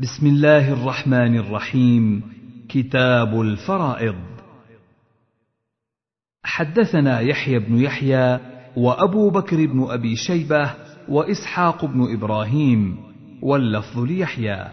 بسم الله الرحمن الرحيم. كتاب الفرائض. حدثنا يحيى بن يحيى وأبو بكر بن أبي شيبة وإسحاق بن إبراهيم واللفظ ليحيى.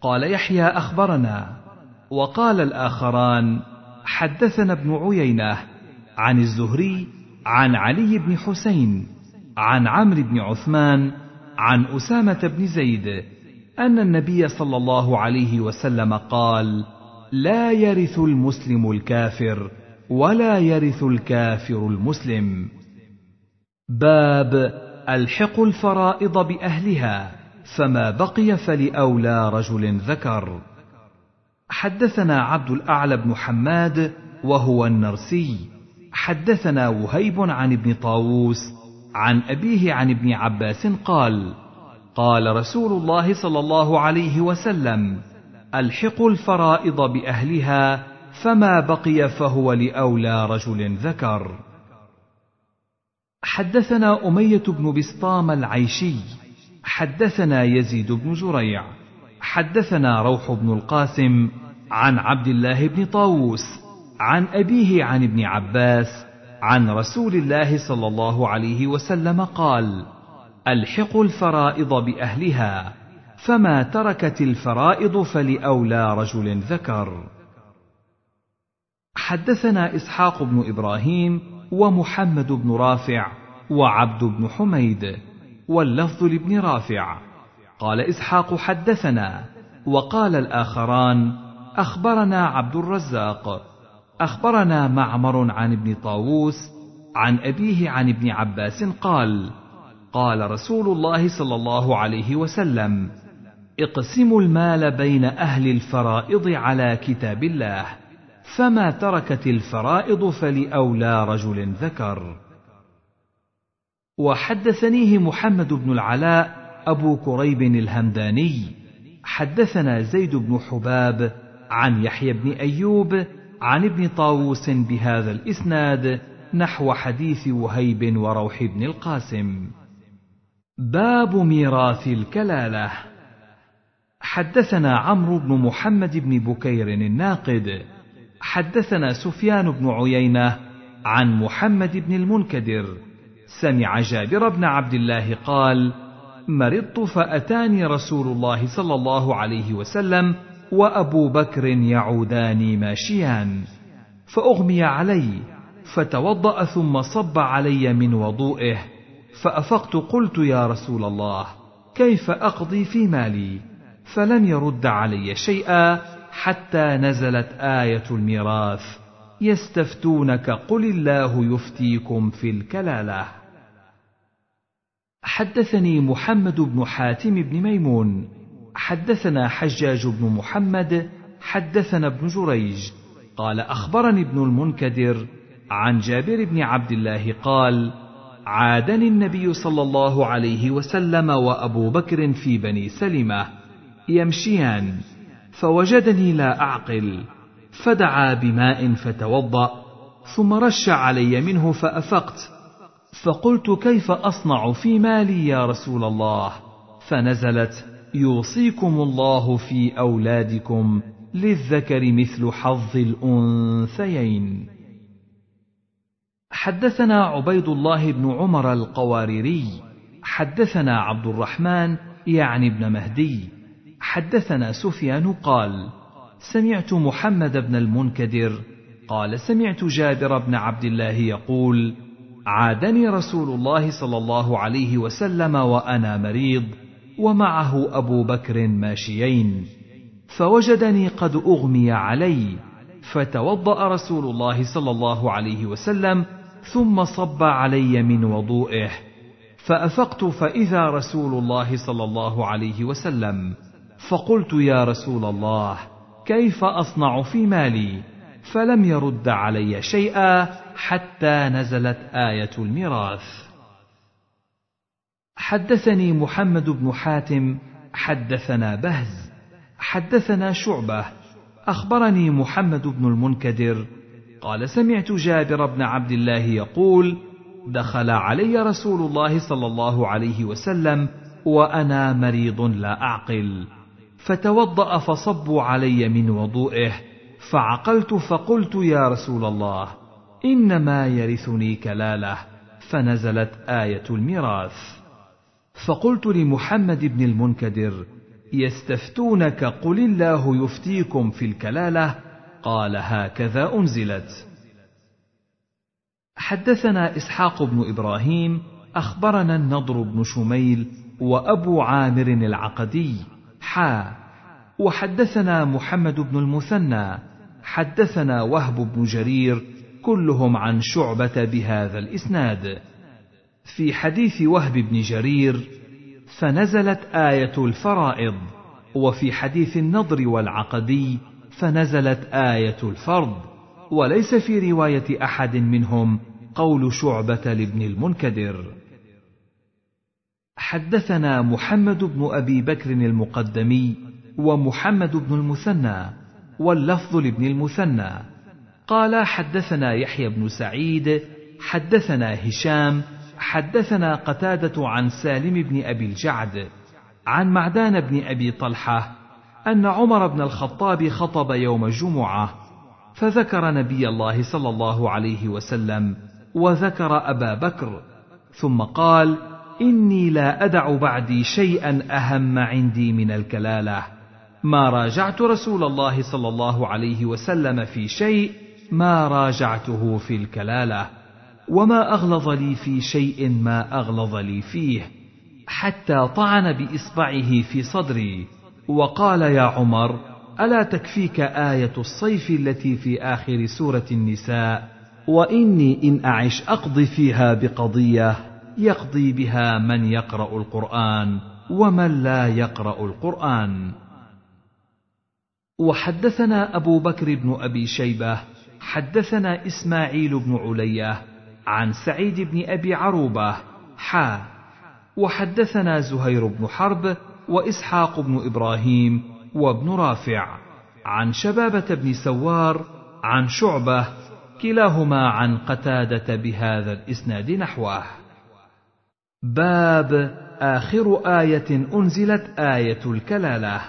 قال يحيى أخبرنا. وقال الآخران حدثنا ابن عيينة عن الزهري عن علي بن حسين عن عمرو بن عثمان عن أسامة بن زيد أن النبي صلى الله عليه وسلم قال لا يرث المسلم الكافر ولا يرث الكافر المسلم. باب ألحق الفرائض بأهلها فما بقي فلأولى رجل ذكر. حدثنا عبد الأعلى بن حماد وهو النرسي. حدثنا وهيب عن ابن طاووس عن أبيه عن ابن عباس قال قال رسول الله صلى الله عليه وسلم ألحقوا الفرائض بأهلها فما بقي فهو لأولى رجل ذكر. حدثنا أمية بن بسطام العيشي حدثنا يزيد بن زريع حدثنا روح بن القاسم عن عبد الله بن طاووس عن أبيه عن ابن عباس عن رسول الله صلى الله عليه وسلم قال الحقوا الفرائض بأهلها فما تركت الفرائض فلأولى رجل ذكر. حدثنا إسحاق بن إبراهيم ومحمد بن رافع وعبد بن حميد واللفظ لابن رافع. قال إسحاق حدثنا وقال الآخران أخبرنا عبد الرزاق. أخبرنا معمر عن ابن طاووس عن أبيه عن ابن عباس قال قال رسول الله صلى الله عليه وسلم اقسموا المال بين أهل الفرائض على كتاب الله فما تركت الفرائض فلأولى رجل ذكر. وحدثنيه محمد بن العلاء أبو كريب الهمداني حدثنا زيد بن حباب عن يحيى بن أيوب عن ابن طاووس بهذا الإسناد نحو حديث وهيب وروح بن القاسم. باب ميراث الكلالة. حدثنا عمرو بن محمد بن بكير الناقد. حدثنا سفيان بن عيينة عن محمد بن المنكدر. سمع جابر بن عبد الله قال مرضت فأتاني رسول الله صلى الله عليه وسلم وأبو بكر يعودان ماشيان. فأغمي علي فتوضأ ثم صب علي من وضوئه فأفقت قلت يا رسول الله كيف أقضي في مالي؟ فلم يرد علي شيئا حتى نزلت آية الميراث يستفتونك قل الله يفتيكم في الكلالة. حدثني محمد بن حاتم بن ميمون حدثنا حجاج بن محمد حدثنا ابن جريج قال أخبرني ابن المنكدر عن جابر بن عبد الله قال عادني النبي صلى الله عليه وسلم وأبو بكر في بني سلمة يمشيان فوجدني لا أعقل فدعا بماء فتوضأ ثم رش علي منه فأفقت فقلت كيف أصنع في مالي يا رسول الله؟ فنزلت يوصيكم الله في أولادكم للذكر مثل حظ الأنثيين. حدثنا عبيد الله بن عمر القواريري حدثنا عبد الرحمن يعني ابن مهدي حدثنا سفيان قال سمعت محمد بن المنكدر قال سمعت جابر بن عبد الله يقول عادني رسول الله صلى الله عليه وسلم وأنا مريض ومعه أبو بكر ماشيين فوجدني قد أغمي علي فتوضأ رسول الله صلى الله عليه وسلم ثم صب علي من وضوئه فأفقت فإذا رسول الله صلى الله عليه وسلم. فقلت يا رسول الله كيف أصنع في مالي؟ فلم يرد علي شيئا حتى نزلت آية الميراث. حدثني محمد بن حاتم حدثنا بهز حدثنا شعبة. أخبرني محمد بن المنكدر قال سمعت جابر بن عبد الله يقول دخل علي رسول الله صلى الله عليه وسلم وأنا مريض لا أعقل. فتوضأ فصبوا علي من وضوئه فعقلت فقلت يا رسول الله إنما يرثني كلالة فنزلت آية الميراث. فقلت لمحمد بن المنكدر يستفتونك قل الله يفتيكم في الكلالة قال هكذا أنزلت. حدثنا إسحاق بن إبراهيم أخبرنا النضر بن شميل وأبو عامر العقدي حا وحدثنا محمد بن المثنى حدثنا وهب بن جرير كلهم عن شعبة بهذا الإسناد. في حديث وهب بن جرير فنزلت آية الفرائض وفي حديث النضر والعقدي فنزلت آية الفرض وليس في رواية أحد منهم قول شعبة لابن المنكدر. حدثنا محمد بن أبي بكر المقدمي ومحمد بن المثنى واللفظ لابن المثنى. قال حدثنا يحيى بن سعيد حدثنا هشام حدثنا قتادة عن سالم بن أبي الجعد عن معدان بن أبي طلحة أن عمر بن الخطاب خطب يوم الجمعه فذكر نبي الله صلى الله عليه وسلم وذكر أبا بكر ثم قال إني لا أدع بعدي شيئا أهم عندي من الكلالة. ما راجعت رسول الله صلى الله عليه وسلم في شيء ما راجعته في الكلالة وما أغلظ لي في شيء ما أغلظ لي فيه حتى طعن بإصبعه في صدري. وقال يا عمر ألا تكفيك آية الصيف التي في آخر سورة النساء؟ وإني إن أعش أقضي فيها بقضية يقضي بها من يقرأ القرآن ومن لا يقرأ القرآن. وحدثنا أبو بكر بن أبي شيبة حدثنا إسماعيل بن علية عن سعيد بن أبي عروبة حا. وحدثنا زهير بن حرب وإسحاق بن إبراهيم وابن رافع. عن شبابة بن سوار عن شعبة كلاهما عن قتادة بهذا الإسناد نحوه. باب آخر آية أنزلت آية الكلالة.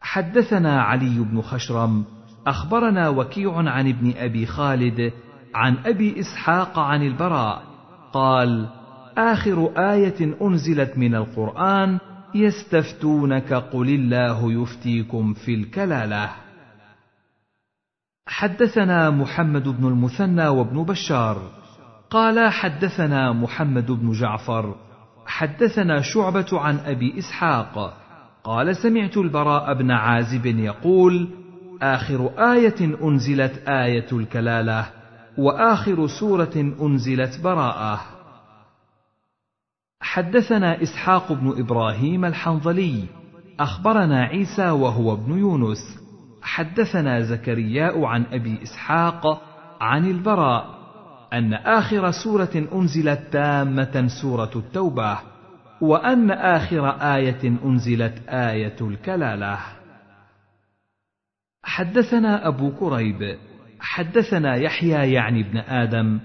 حدثنا علي بن خشرم أخبرنا وكيع عن ابن أبي خالد عن أبي إسحاق عن البراء. قال آخر آية أنزلت من القرآن يستفتونك قل الله يفتيكم في الكلالة. حدثنا محمد بن المثنى وابن بشار. قال حدثنا محمد بن جعفر. حدثنا شعبة عن أبي إسحاق. قال سمعت البراء بن عازب يقول آخر آية أنزلت آية الكلالة وآخر سورة أنزلت براءة. حدثنا إسحاق بن إبراهيم الحنظلي أخبرنا عيسى وهو ابن يونس حدثنا زكرياء عن أبي إسحاق عن البراء أن آخر سورة أنزلت تامة سورة التوبة وأن آخر آية أنزلت آية الكلالة. حدثنا أبو كريب حدثنا يحيى يعني ابن آدم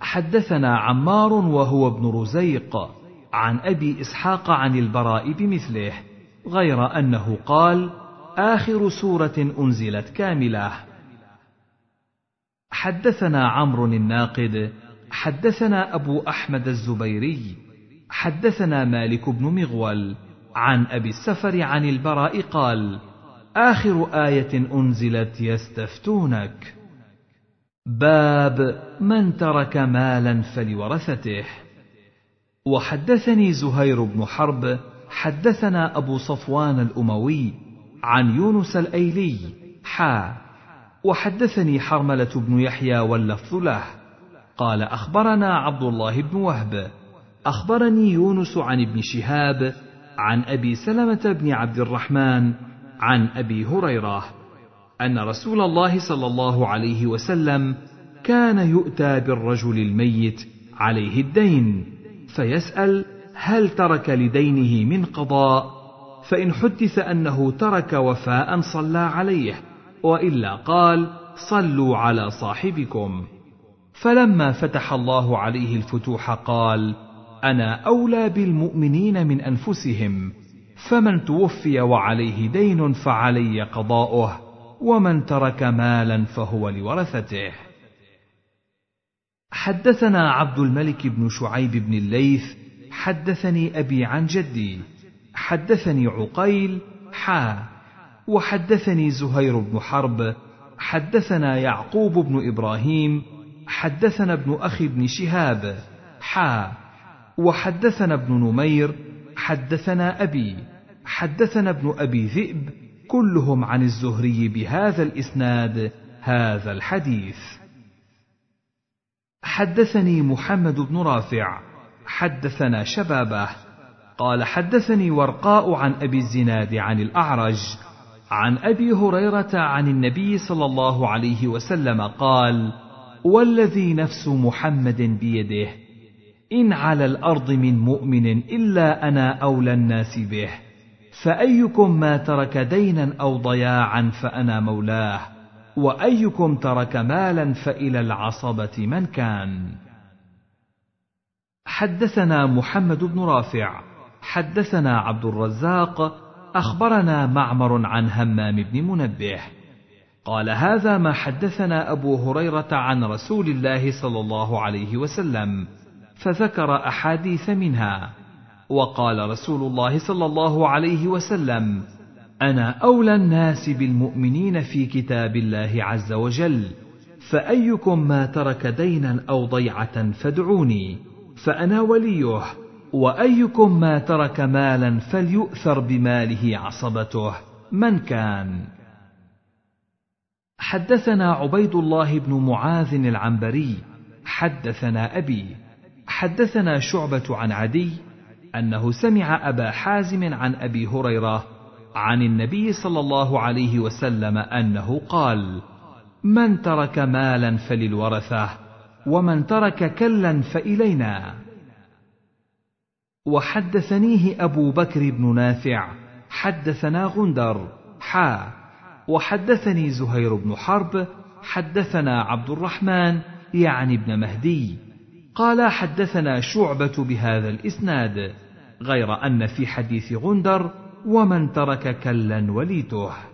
حدثنا عمار وهو ابن رزيق عن أبي إسحاق عن البراء بمثله غير أنه قال آخر سورة أنزلت كاملة. حدثنا عمرو الناقد حدثنا أبو أحمد الزبيري حدثنا مالك بن مغول عن أبي السفر عن البراء قال آخر آية أنزلت يستفتونك. باب من ترك مالا فلورثته. وحدثني زهير بن حرب حدثنا أبو صفوان الأموي عن يونس الأيلي حا وحدثني حرملة بن يحيى واللفظ له. قال أخبرنا عبد الله بن وهب. أخبرني يونس عن ابن شهاب عن أبي سلمة بن عبد الرحمن عن أبي هريرة أن رسول الله صلى الله عليه وسلم كان يؤتى بالرجل الميت عليه الدين. فيسأل هل ترك لدينه من قضاء؟ فإن حدث أنه ترك وفاء صلى عليه وإلا قال صلوا على صاحبكم. فلما فتح الله عليه الفتوح قال أنا أولى بالمؤمنين من أنفسهم فمن توفي وعليه دين فعلي قضاؤه ومن ترك مالا فهو لورثته. حدثنا عبد الملك بن شعيب بن الليث حدثني أبي عن جدي حدثني عقيل حا وحدثني زهير بن حرب حدثنا يعقوب بن إبراهيم حدثنا ابن أخي بن شهاب حا وحدثنا ابن نمير حدثنا أبي حدثنا ابن أبي ذئب كلهم عن الزهري بهذا الإسناد هذا الحديث. حدثني محمد بن رافع حدثنا شبابه قال حدثني ورقاء عن أبي الزناد عن الأعرج عن أبي هريرة عن النبي صلى الله عليه وسلم قال والذي نفس محمد بيده إن على الأرض من مؤمن إلا أنا أولى الناس به فأيكم ما ترك دينا أو ضياعا فأنا مولاه وأيكم ترك مالا فإلى العصبة من كان. حدثنا محمد بن رافع حدثنا عبد الرزاق أخبرنا معمر عن همام بن منبه. قال هذا ما حدثنا أبو هريرة عن رسول الله صلى الله عليه وسلم فذكر أحاديث منها. وقال رسول الله صلى الله عليه وسلم أنا أولى الناس بالمؤمنين في كتاب الله عز وجل فأيكم ما ترك دينا أو ضيعة فادعوني فأنا وليه وأيكم ما ترك مالا فليؤثر بماله عصبته من كان؟ حدثنا عبيد الله بن معاذ العنبري حدثنا أبي حدثنا شعبة عن عدي أنه سمع أبا حازم عن أبي هريرة عن النبي صلى الله عليه وسلم أنه قال من ترك مالا فللورثة ومن ترك كلا فإلينا. وحدثنيه أبو بكر بن نافع حدثنا غندر حا. وحدثني زهير بن حرب حدثنا عبد الرحمن يعني ابن مهدي. قال حدثنا شعبة بهذا الإسناد غير أن في حديث غندر ومن ترك كلا وليته.